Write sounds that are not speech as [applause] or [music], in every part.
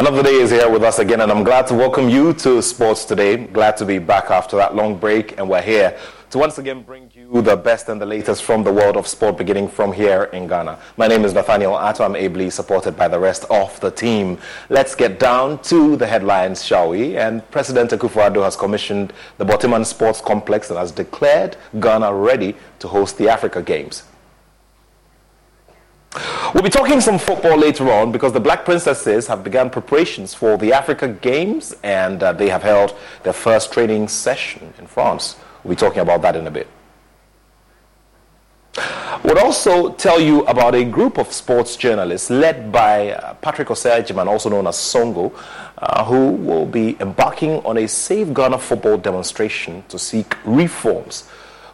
Another day is here with us again, and I'm glad to welcome you to Sports Today. Glad to be back after that long break, and we're here to once again bring you the best and the latest from the world of sport, beginning from here in Ghana. My name is Nathaniel Attoh. I'm ably supported by the rest of the team. Let's get down to the headlines, shall we? And President Akufo-Addo has commissioned the Borteyman Sports Complex and has declared Ghana ready to host the Africa Games. We'll be talking some football later on because the Black Princesses have begun preparations for the Africa Games and uh, they have held their first training session in France. We'll be talking about that in a bit. We'll also tell you about a group of sports journalists led by uh, Patrick Osei-Agyeman, also known as Songo, uh, who will be embarking on a Save Ghana football demonstration to seek reforms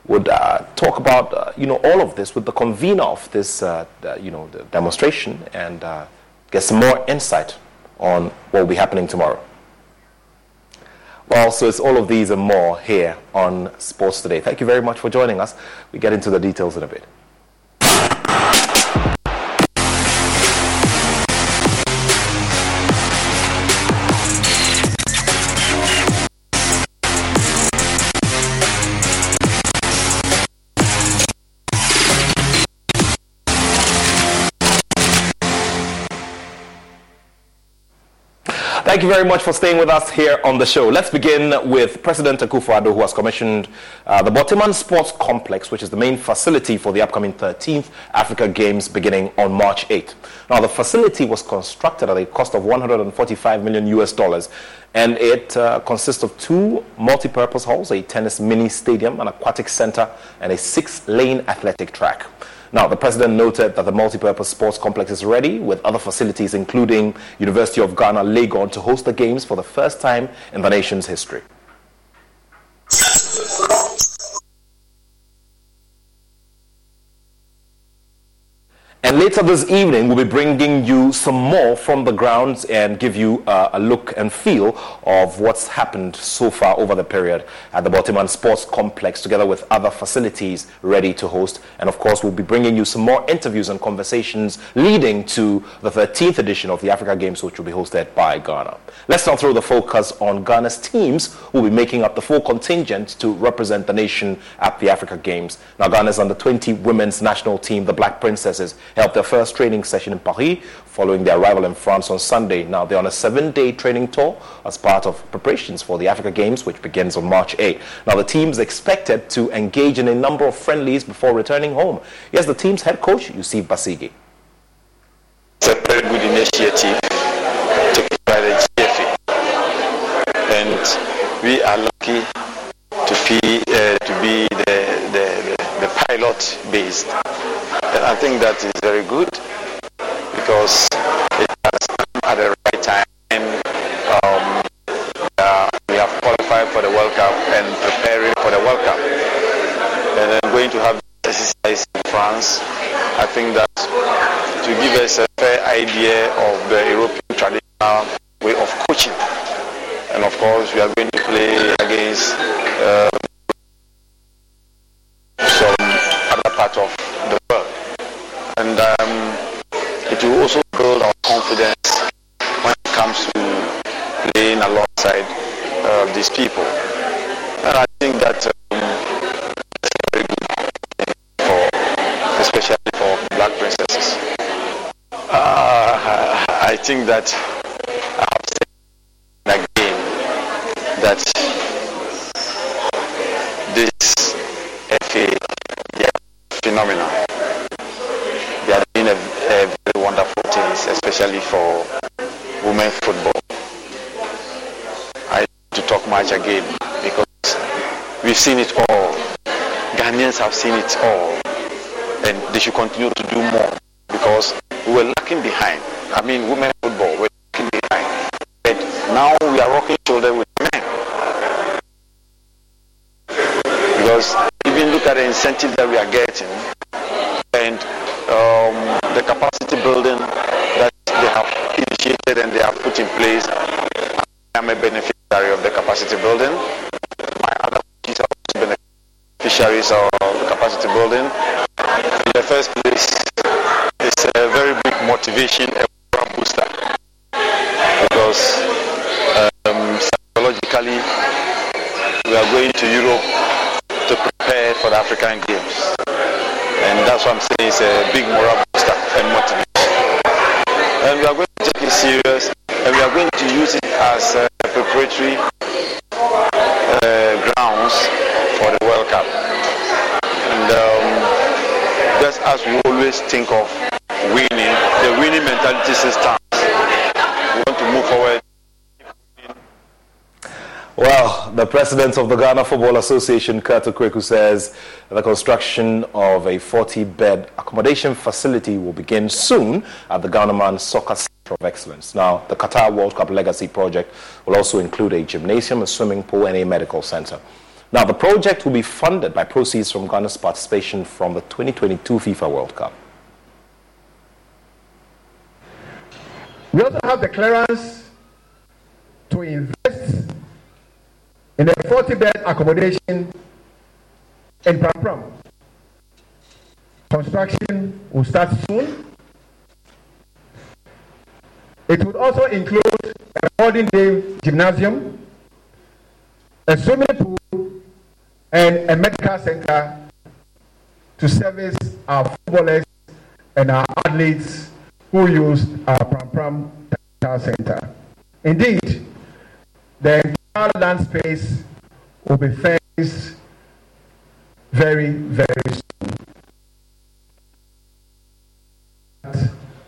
would uh, talk about uh, you know all of this with the convener of this uh, you know demonstration and uh, get some more insight on what will be happening tomorrow. Well, so it's all of these and more here on Sports Today. Thank you very much for joining us. We get into the details in a bit. Thank you very much for staying with us here on the show. Let's begin with President Akufo-Addo, who has commissioned uh, the Borteyman Sports Complex, which is the main facility for the upcoming 13th Africa Games beginning on March 8th. Now, the facility was constructed at a cost of 145 million US dollars, and it uh, consists of two multi-purpose halls, a tennis mini stadium, an aquatic center, and a six-lane athletic track. Now, the president noted that the multi-purpose sports complex is ready with other facilities, including University of Ghana, Legon, to host the games for the first time in the nation's history. And later this evening, we'll be bringing you some more from the grounds and give you uh, a look and feel of what's happened so far over the period at the Borteyman Sports Complex, together with other facilities ready to host. And of course, we'll be bringing you some more interviews and conversations leading to the 13th edition of the Africa Games, which will be hosted by Ghana. Let's now throw the focus on Ghana's teams who will be making up the full contingent to represent the nation at the Africa Games. Now, Ghana's under 20 women's national team, the Black Princesses, held their first training session in Paris following their arrival in France on Sunday. Now they're on a seven-day training tour as part of preparations for the Africa Games, which begins on March 8. Now the team's expected to engage in a number of friendlies before returning home. Here's the team's head coach, Yusif Basigi. It's a very good initiative taken by the GFA, and we are lucky to be uh, to be the, the, the pilot based I think that is very good because it has come at the right time. Um, uh, we have qualified for the World Cup and preparing for the World Cup. And then going to have this exercise in France, I think that to give us a fair idea of the European traditional way of coaching. And of course, we are going to play against uh, Think that I have said again that this FA yeah, phenomenon They are doing a, a very wonderful things, especially for women football. I to talk much again because we've seen it all. Ghanaians have seen it all, and they should continue to do more because we were lacking behind. I mean, women football were lacking behind, but now we are rocking shoulder with men because even look at the incentive that we are getting and um, the capacity building that they have initiated and they have put in place. I am a beneficiary of the capacity building. African Games. And that's what I'm saying it's a big moral booster and motivation. And we are going to take it serious and we are going to use it as a preparatory uh, grounds for the World Cup. And um, just as we always think of winning, the winning mentality system, we want to move forward well, the president of the Ghana Football Association, Kurt Okraku, says the construction of a 40-bed accommodation facility will begin soon at the Ghanaman Soccer Center of Excellence. Now, the Qatar World Cup Legacy project will also include a gymnasium, a swimming pool, and a medical center. Now, the project will be funded by proceeds from Ghana's participation from the 2022 FIFA World Cup. We also have the clearance to invest in a 40 bed accommodation in Prampram. Construction will start soon. It would also include a modern day gymnasium, a swimming pool, and a medical center to service our footballers and our athletes who use our Prampram Center. Indeed, the our land space will be fenced very, very soon.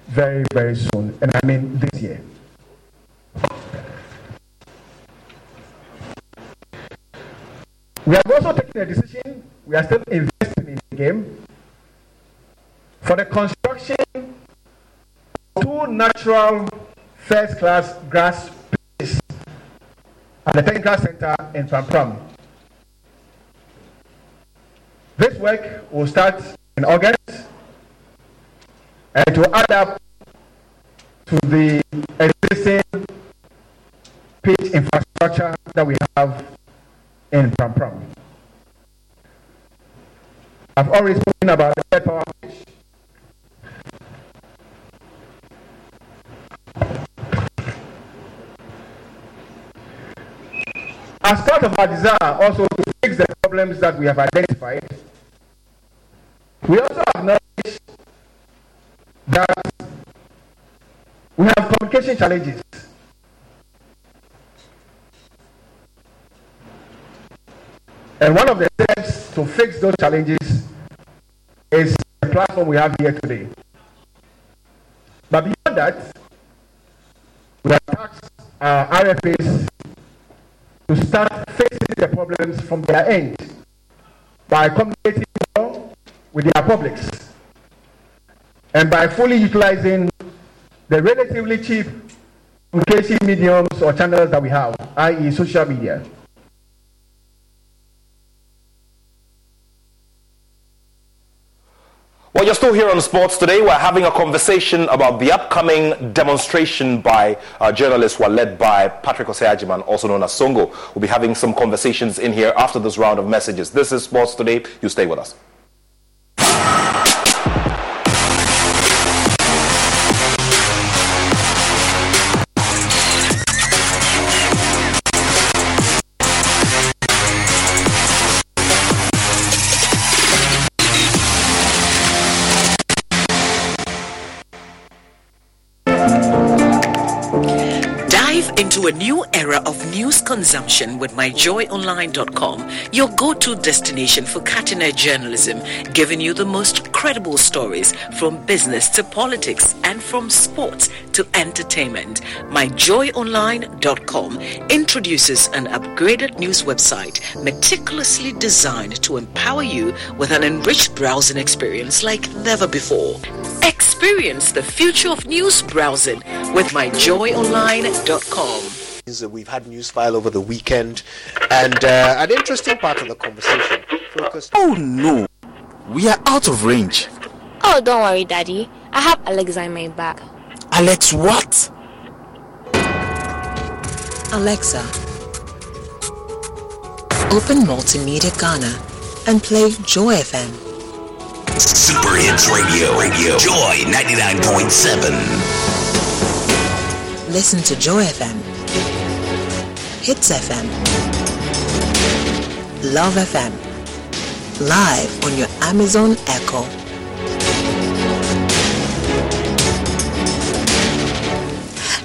Very, very soon. And I mean this year. We have also taken a decision, we are still investing in the game, for the construction of two natural first class grass at the Technical Center in Prampram. This work will start in August and to add up to the existing pitch infrastructure that we have in Prampram. I've already spoken about the power pitch. As part of our desire also to fix the problems that we have identified, we also acknowledge that we have communication challenges. And one of the steps to fix those challenges is the platform we have here today. But beyond that, we have tasked our RFAs to start facing the problems from their end by communicating well with their publics and by fully utilizing the relatively cheap communication mediums or channels that we have, i.e., social media. Well, here on sports today. We're having a conversation about the upcoming demonstration by uh, journalists who are led by Patrick Osei-Agyeman, also known as Songo. We'll be having some conversations in here after this round of messages. This is Sports Today. You stay with us. A new era of news consumption with myjoyonline.com, your go-to destination for cutting-edge journalism, giving you the most credible stories from business to politics and from sports to entertainment. Myjoyonline.com introduces an upgraded news website meticulously designed to empower you with an enriched browsing experience like never before. Experience the future of news browsing with myjoyonline.com. We've had news file over the weekend, and uh, an interesting part of the conversation focused. Oh no, we are out of range. Oh, don't worry, Daddy. I have Alexa in my bag. Alex, what? Alexa, open Multimedia Ghana and play Joy FM. Super Hits Radio, Radio, Joy 99.7. Listen to Joy FM Hits FM, Love FM. Live on your Amazon Echo.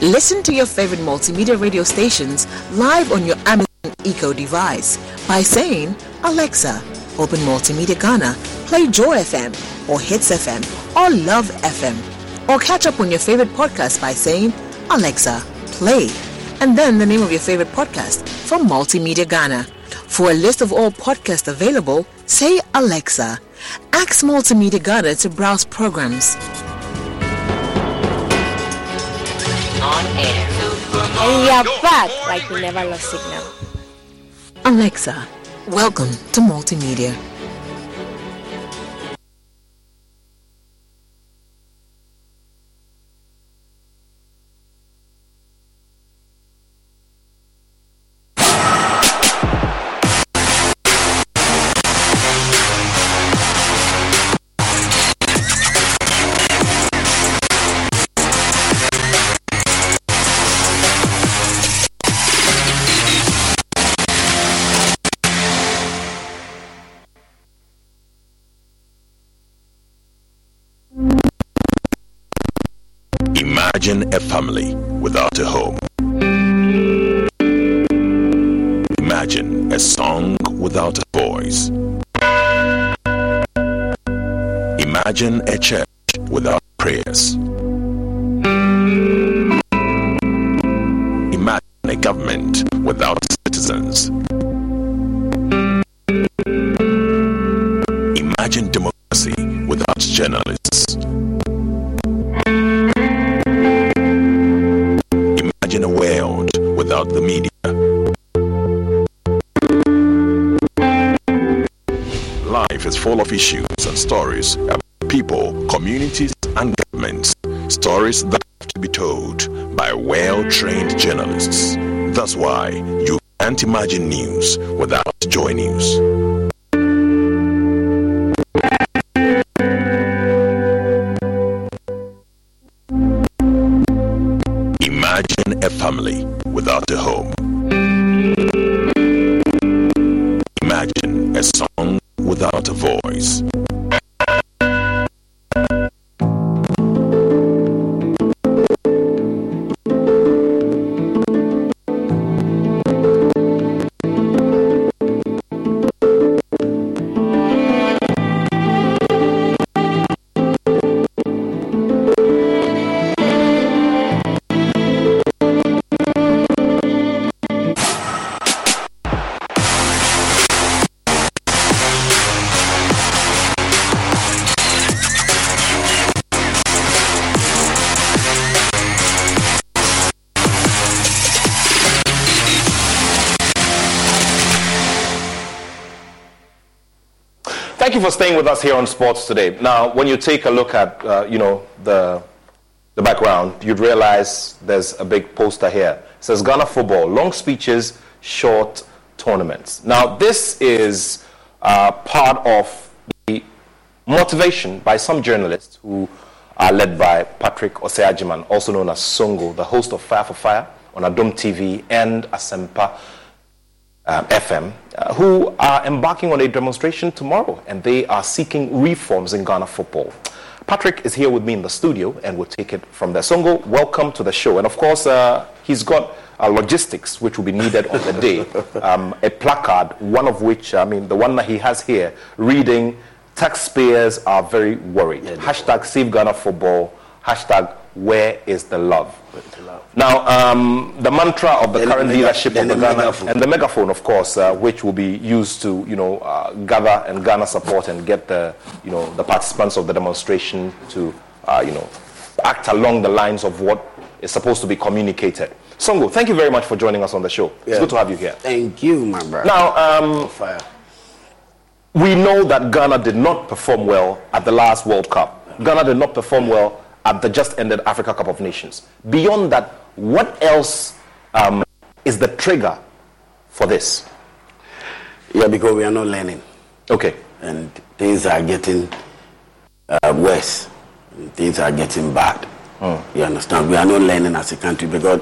Listen to your favorite multimedia radio stations live on your Amazon Echo device by saying, Alexa, open Multimedia Ghana, play Joy FM or Hits FM or Love FM. Or catch up on your favorite podcast by saying, Alexa, play, and then the name of your favorite podcast from Multimedia Ghana. For a list of all podcasts available, say Alexa. Ask Multimedia Ghana to browse programs. On air. And we are back like we never lost signal. Alexa, welcome to Multimedia. A family without a home. Imagine a song without a voice. Imagine a church without prayers. Stories about people, communities, and governments. Stories that have to be told by well trained journalists. That's why you can't imagine news without Thank you for staying with us here on Sports Today. Now, when you take a look at, uh, you know, the, the background, you'd realize there's a big poster here. It says Ghana football, long speeches, short tournaments. Now, this is uh, part of the motivation by some journalists who are led by Patrick Osei-Agyeman, also known as Songo, the host of Fire for Fire on Adom TV and Asempa um, FM, uh, who are embarking on a demonstration tomorrow, and they are seeking reforms in Ghana football. Patrick is here with me in the studio, and we'll take it from there. Songo, welcome to the show. And of course, uh, he's got uh, logistics which will be needed on the day. [laughs] Um, a placard, one of which, I mean, the one that he has here, reading, taxpayers are very worried. hashtag Save Ghana Football, hashtag Where is the love? Now, um, the mantra of the current mega- leadership of the the Ghana megaphone. and the megaphone, of course, uh, which will be used to, you know, uh, gather and garner support and get the, you know, the participants of the demonstration to, uh, you know, act along the lines of what is supposed to be communicated. Songo, thank you very much for joining us on the show. It's good to have you here. Thank you, my brother. Now, um, Fire. we know that Ghana did not perform well at the last World Cup. Ghana did not perform well at the just ended Africa Cup of Nations. Beyond that, what else um, is the trigger for this? Yeah, because we are not learning. Okay. And things are getting uh, worse. And things are getting bad. You understand? We are not learning as a country because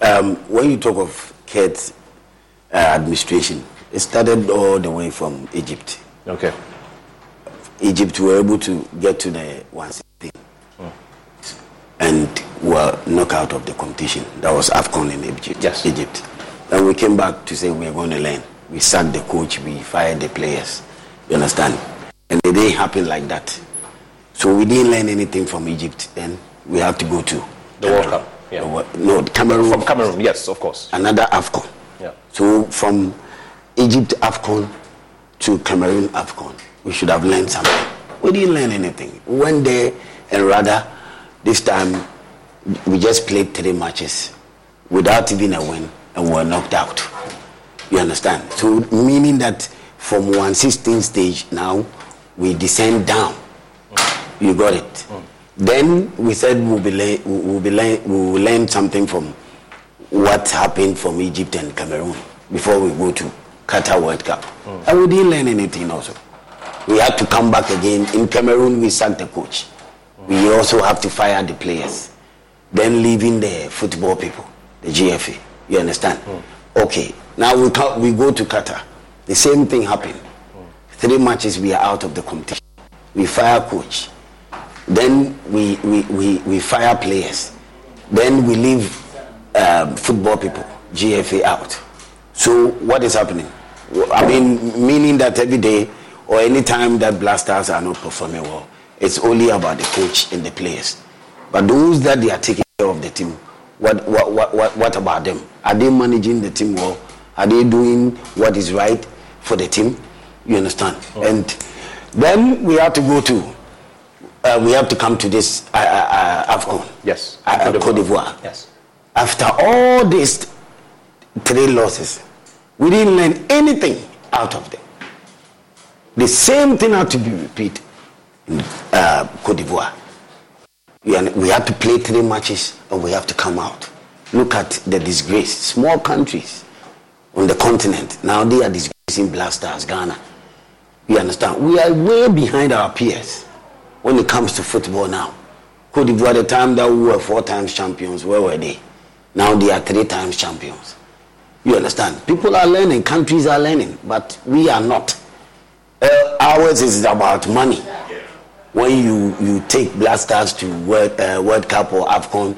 um, when you talk of kids uh, administration, It started all the way from Egypt. Okay. Egypt were able to get to the 116 and were knocked out of the competition. That was AFCON in Egypt. Yes. Egypt. Then we came back to say we are going to learn. We sacked the coach, we fired the players. You understand? And it didn't happen like that. So we didn't learn anything from Egypt. Then we have to go to The World Cup. Yeah. no Cameroon. From Cameroon, yes, of course. Another AFCON. Yeah. So from Egypt AFCON to Cameroon AFCON, we should have learned something. We didn't learn anything. We went there and rather this time we just played three matches without even a win and we were knocked out. You understand? So meaning that from 116 stage now we descend down. You got it. Then we said we'll be, le- we'll be le- we will learn something from what happened from Egypt and Cameroon before we go to Qatar World Cup. And we didn't learn anything also. We had to come back again. In Cameroon, we sacked the coach. We also have to fire the players. Then leaving the football people, the GFA. You understand? Okay. Now we, come, we go to Qatar. The same thing happened. Three matches, we are out of the competition. We fire coach. Then we, we, we, we fire players. Then we leave um, football people, GFA out. So what is happening? I mean, meaning that every day or any time that blasters are not performing well, it's only about the coach and the players. But those that they are taking care of the team, what, what, what, what, what about them? Are they managing the team well? Are they doing what is right for the team? You understand? And then we have to go to, uh, we have to come to this uh, uh, uh, AFCON. Yes. Uh, Cote d'Ivoire. Yes. After all these three losses, we didn't learn anything out of them. The same thing had to be repeated uh, Cote d'Ivoire. We, have to play three matches and we have to come out. Look at the disgrace. Small countries on the continent, now they are disgracing Black Stars, Ghana. You understand? We are way behind our peers when it comes to football now. Cote d'Ivoire, the time that we were four times champions, where were they? Now they are three times champions. You understand? People are learning, countries are learning, but we are not. Uh, ours is about money. When you, you take Black Stars to World, uh, World Cup or AFCON,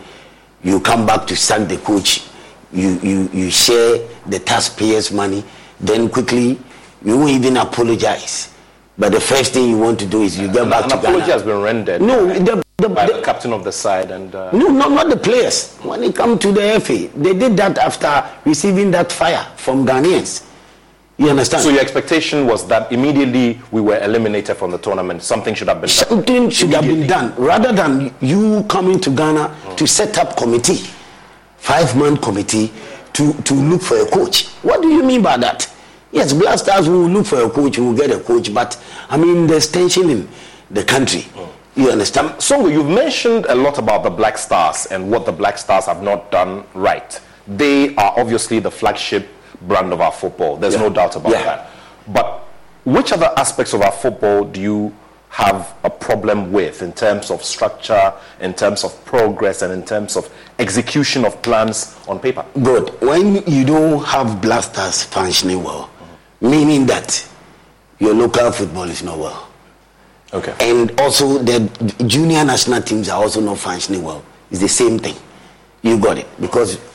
you come back to sack the coach, you, you, you share the taxpayers' money, then quickly you won't even apologize. But the first thing you want to do is you get back An to apology Ghana. has been rendered No, the, the, by the- the captain of the side and uh, no, no, not the players. When it come to the FA, they did that after receiving that fire from Ghanaians. You understand? so your expectation was that immediately we were eliminated from the tournament. Something should have been done. Something should have been done rather than you coming to Ghana to set up committee, five man committee to, to look for a coach. What do you mean by that? Yes, Black Stars will look for a coach, will get a coach, but I mean there's tension in the country. Hmm. You understand? So you've mentioned a lot about the Black Stars and what the Black Stars have not done right. They are obviously the flagship brand of our football. There's no doubt about Yeah. that. But which other aspects of our football do you have a problem with in terms of structure, in terms of progress, and in terms of execution of plans on paper? Good. When you don't have blasters functioning well, meaning that your local football is not well. Okay. And also the junior national teams are also not functioning well. It's the same thing. You got it. Because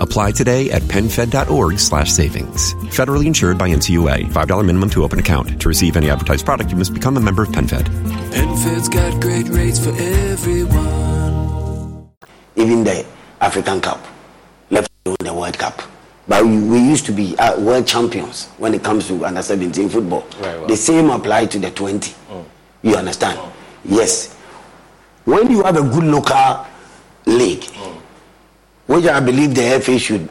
Apply today at penfed.org slash savings. Federally insured by NCUA. $5 minimum to open account. To receive any advertised product, you must become a member of PenFed. PenFed's got great rates for everyone. Even the African Cup, left alone the World Cup. But we, we used to be uh, world champions when it comes to under 17 football. Very well. The same apply to the 20. You understand? Yes. When you have a good local league, which I believe the FA should,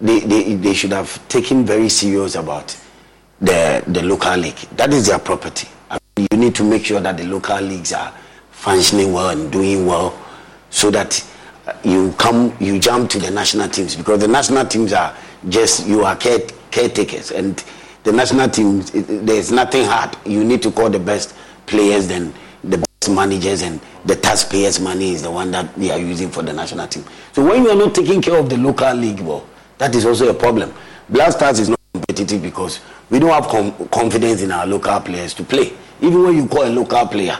they, they, they should have taken very serious about the, the local league. That is their property. I mean, you need to make sure that the local leagues are functioning well and doing well so that uh, you come, you jump to the national teams because the national teams are just you are care, caretakers, and the national teams there's nothing hard. You need to call the best players, then the best managers, and the taxpayers' money is the one that we are using for the national team. So when you are not taking care of the local league, well, that is also a problem. Black Stars is not competitive because we don't have com- confidence in our local players to play. Even when you call a local player,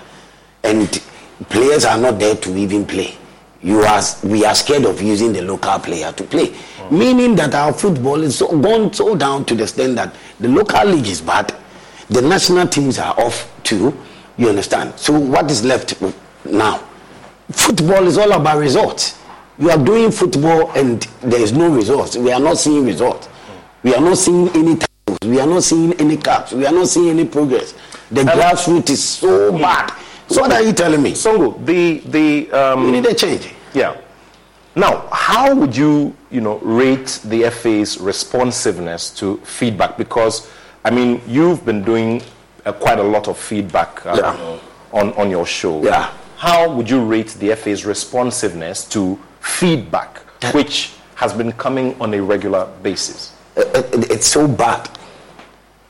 and players are not there to even play you are we are scared of using the local player to play mm. meaning that our football is so gone so down to the extent that the local league is bad the national teams are off too you understand? So what is left now? Football is all about results. You are doing football and there is no results. We are not seeing results. We are not seeing any titles we are not seeing any caps we are not seeing any progress. The grassroots is so bad. So what are you telling me? Songo, the the um, we need a change. Yeah. Now, how would you you know rate the FA's responsiveness to feedback? Because I mean, you've been doing uh, quite a lot of feedback uh, yeah. on on your show. Yeah. How would you rate the FA's responsiveness to feedback, which has been coming on a regular basis? Uh, uh it's so bad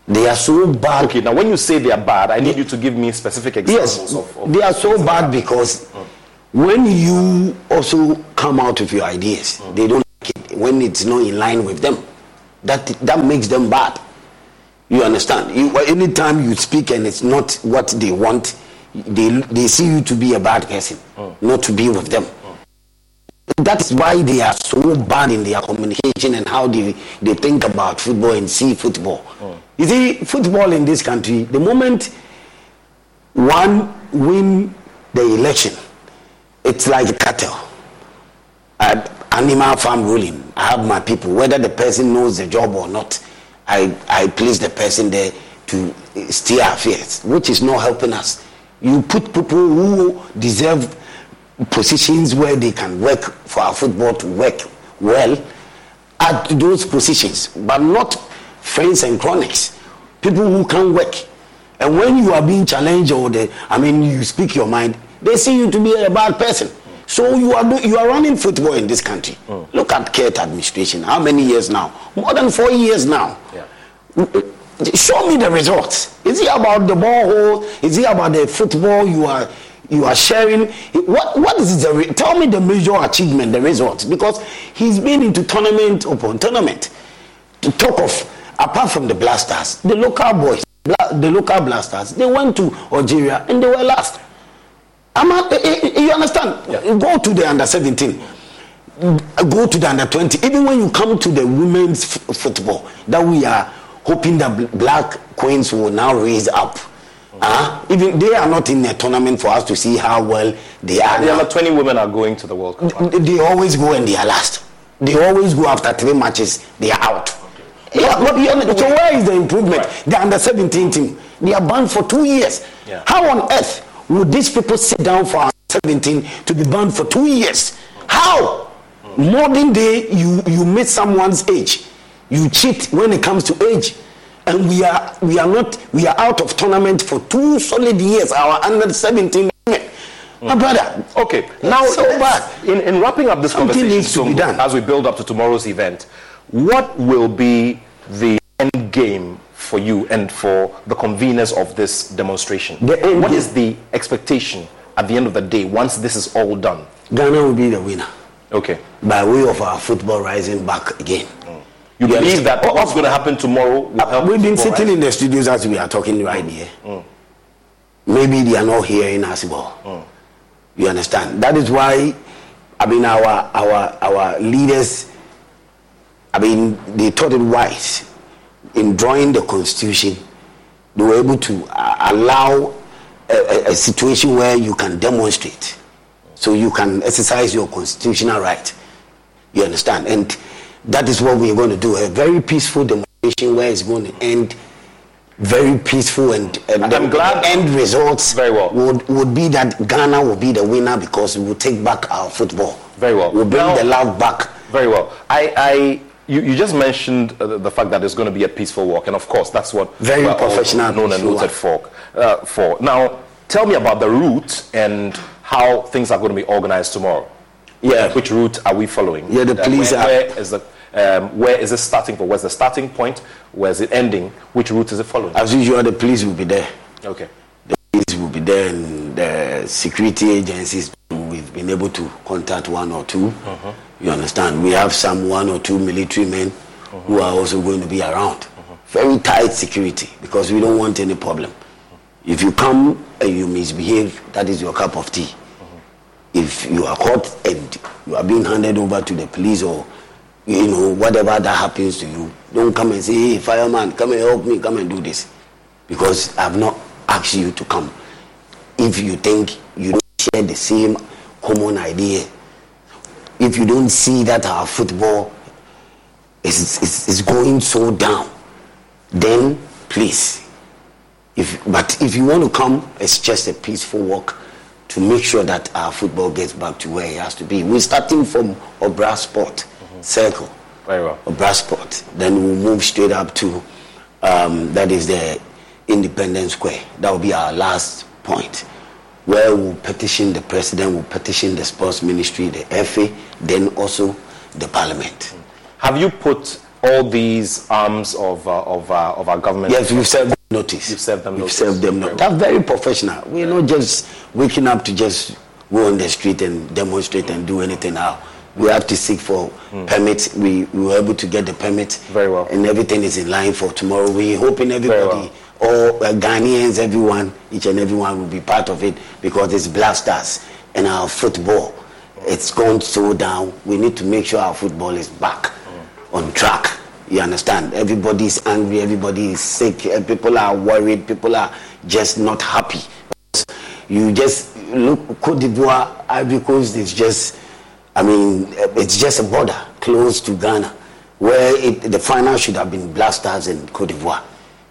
they are so bad. Okay, now when you say they are bad, I need you to give me specific examples yes, of, of They are so bad because mm. when you also come out with your ideas, mm. they don't like it when it's not in line with them. That that makes them bad. You understand? You, anytime you speak and it's not what they want, they they see you to be a bad person, mm. not to be with them. That's why they are so bad in their communication and how they, they think about football and see football. Mm. You see, football in this country, the moment one win the election, it's like cattle. Uh, animal farm ruling. I have my people, whether the person knows the job or not. I, I place the person there to steer affairs, which is not helping us. You put people who deserve positions where they can work for our football to work well at those positions, but not friends and chronics, people who can work. And when you are being challenged or the, I mean, you speak your mind, they see you to be a bad person. So you are you are running football in this country. Mm. Look at Kurt administration. How many years now? More than four years now. Yeah. Show me the results. Is it about the ball Is it about the football you are you are sharing what what is the tell me the major achievement the results because he's been into tournament upon tournament to talk of apart from the blasters the local boys the local blasters they went to algeria and they were last I'm eh, eh, eh, you understand yeah. go to the under 17 go to the under 20 even when you come to the women's f- football that we are hoping that black queens will now raise up uh, even they are not in a tournament for us to see how well they are. The other 20 women are going to the World Cup. They, they always go and they are last. They always go after three matches, they are out. Okay. Yeah, but so where is the improvement? Right. The under 17 team, they are banned for two years. Yeah. How on earth would these people sit down for 17 to be banned for two years? How? Modern day, you, you meet someone's age. You cheat when it comes to age and we are we are not we are out of tournament for two solid years. Our under 17 my brother. Okay. Now, so bad. In, in wrapping up this Something conversation, so as we build up to tomorrow's event, what will be the end game for you and for the conveners of this demonstration? What is the expectation at the end of the day once this is all done? Ghana will be the winner. Okay. By way of our football rising back again. You believe that what's going to happen tomorrow will help? We've been sitting in the studios as we are talking right here. Mm. Maybe they are not hearing us well. Mm. You understand? That is why, I mean, our our our leaders, I mean, they thought it wise in drawing the constitution. They were able to uh, allow a, a situation where you can demonstrate, so you can exercise your constitutional right. You understand? And that is what we're going to do. A very peaceful demonstration where it's going to end very peaceful and, and I'm glad end results very well would, would be that Ghana will be the winner because we will take back our football. Very well. We'll bring now, the love back. Very well. I, I you, you just mentioned uh, the fact that it's going to be a peaceful walk, and of course that's what very professional known and noted for. Uh, for now, tell me about the route and how things are going to be organized tomorrow. Yeah. Which route are we following? Yeah, the Uh, police where, where is the um, where is it starting from? Where's the starting point? Where's it ending? Which route is it following? As usual, the police will be there. Okay. The police will be there, and the security agencies. We've been able to contact one or 2 Uh-huh. You understand? We have some one or two military men Uh-huh. who are also going to be around. Very tight security because we don't want any problem. If you come and you misbehave, that is your cup of tea. If you are caught and you are being handed over to the police or you know whatever that happens to you, don't come and say, "Hey, fireman, come and help me, come and do this," because I've not asked you to come. If you think you don't share the same common idea, if you don't see that our football is, is, is going so down, then please. If, but if you want to come, it's just a peaceful walk to make sure that our football gets back to where it has to be. We're starting from Obra Spot Circle. Very well. Obra Spot. Then we'll move straight up to, um, that is the Independence Square. That will be our last point. Where we'll petition the president, we'll petition the sports ministry, the FA, then also the parliament. Have you put all these arms of uh, of, uh, of our government? Yes, we've served them notice. You've served them We've notice. served them notice. That's very professional. We're not just waking up to just go on the street and demonstrate and do anything now. We have to seek for permits. We, we were able to get the permit. Very well. And everything is in line for tomorrow. We're hoping everybody, all uh, Ghanaians, everyone, each and everyone will be part of it because it's blasters and our football. It's gone so down. We need to make sure our football is back on track. You understand? Everybody is angry. Everybody is sick. People are worried. People are just not happy. You just look Cote d'Ivoire, Ivory Coast is just, I mean, uh, it's just a border close to Ghana, where it, the final should have been Blasters and Cote d'Ivoire.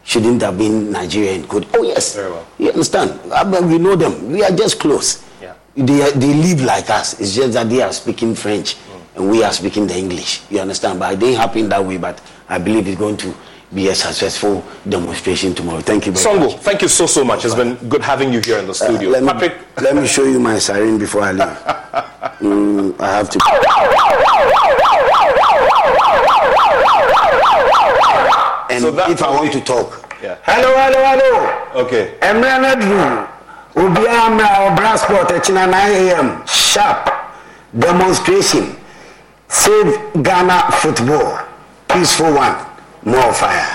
Shouldn't have been Nigeria and Cote. Oh yes, Very well. you understand? I mean, we know them. We are just close. Yeah. They, are- they live like us. It's just that they are speaking French and we are speaking the English. You understand? But it didn't happen that way. But I believe it's going to be a successful demonstration tomorrow. Thank you very Songo, much. thank you so so much. It's been good having you here in the Uh, studio. let, me, let me show you my siren before I leave. [laughs] Mm, I have to. And So that's if I want to talk, Yeah. hello, hello, hello. okay. Emre Nedru, Obiara Mra Obra Sport, Echina 9 a.m. Sharp demonstration. Save Ghana football. Peaceful one. More fire.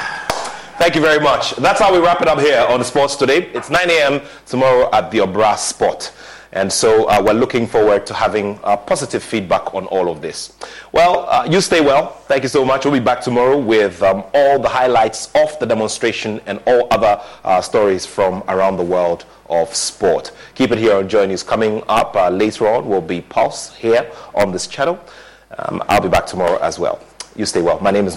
Thank you very much. That's how we wrap it up here on Sports Today. It's 9 a.m. tomorrow at the Obra Spot. And so uh, we're looking forward to having uh, positive feedback on all of this. Well, uh, you stay well. Thank you so much. We'll be back tomorrow with um, all the highlights of the demonstration and all other uh, stories from around the world of sport. Keep it here on Joy News. Coming up uh, later on will be Pulse here on this channel. Um, I'll be back tomorrow as well. You stay well. My name is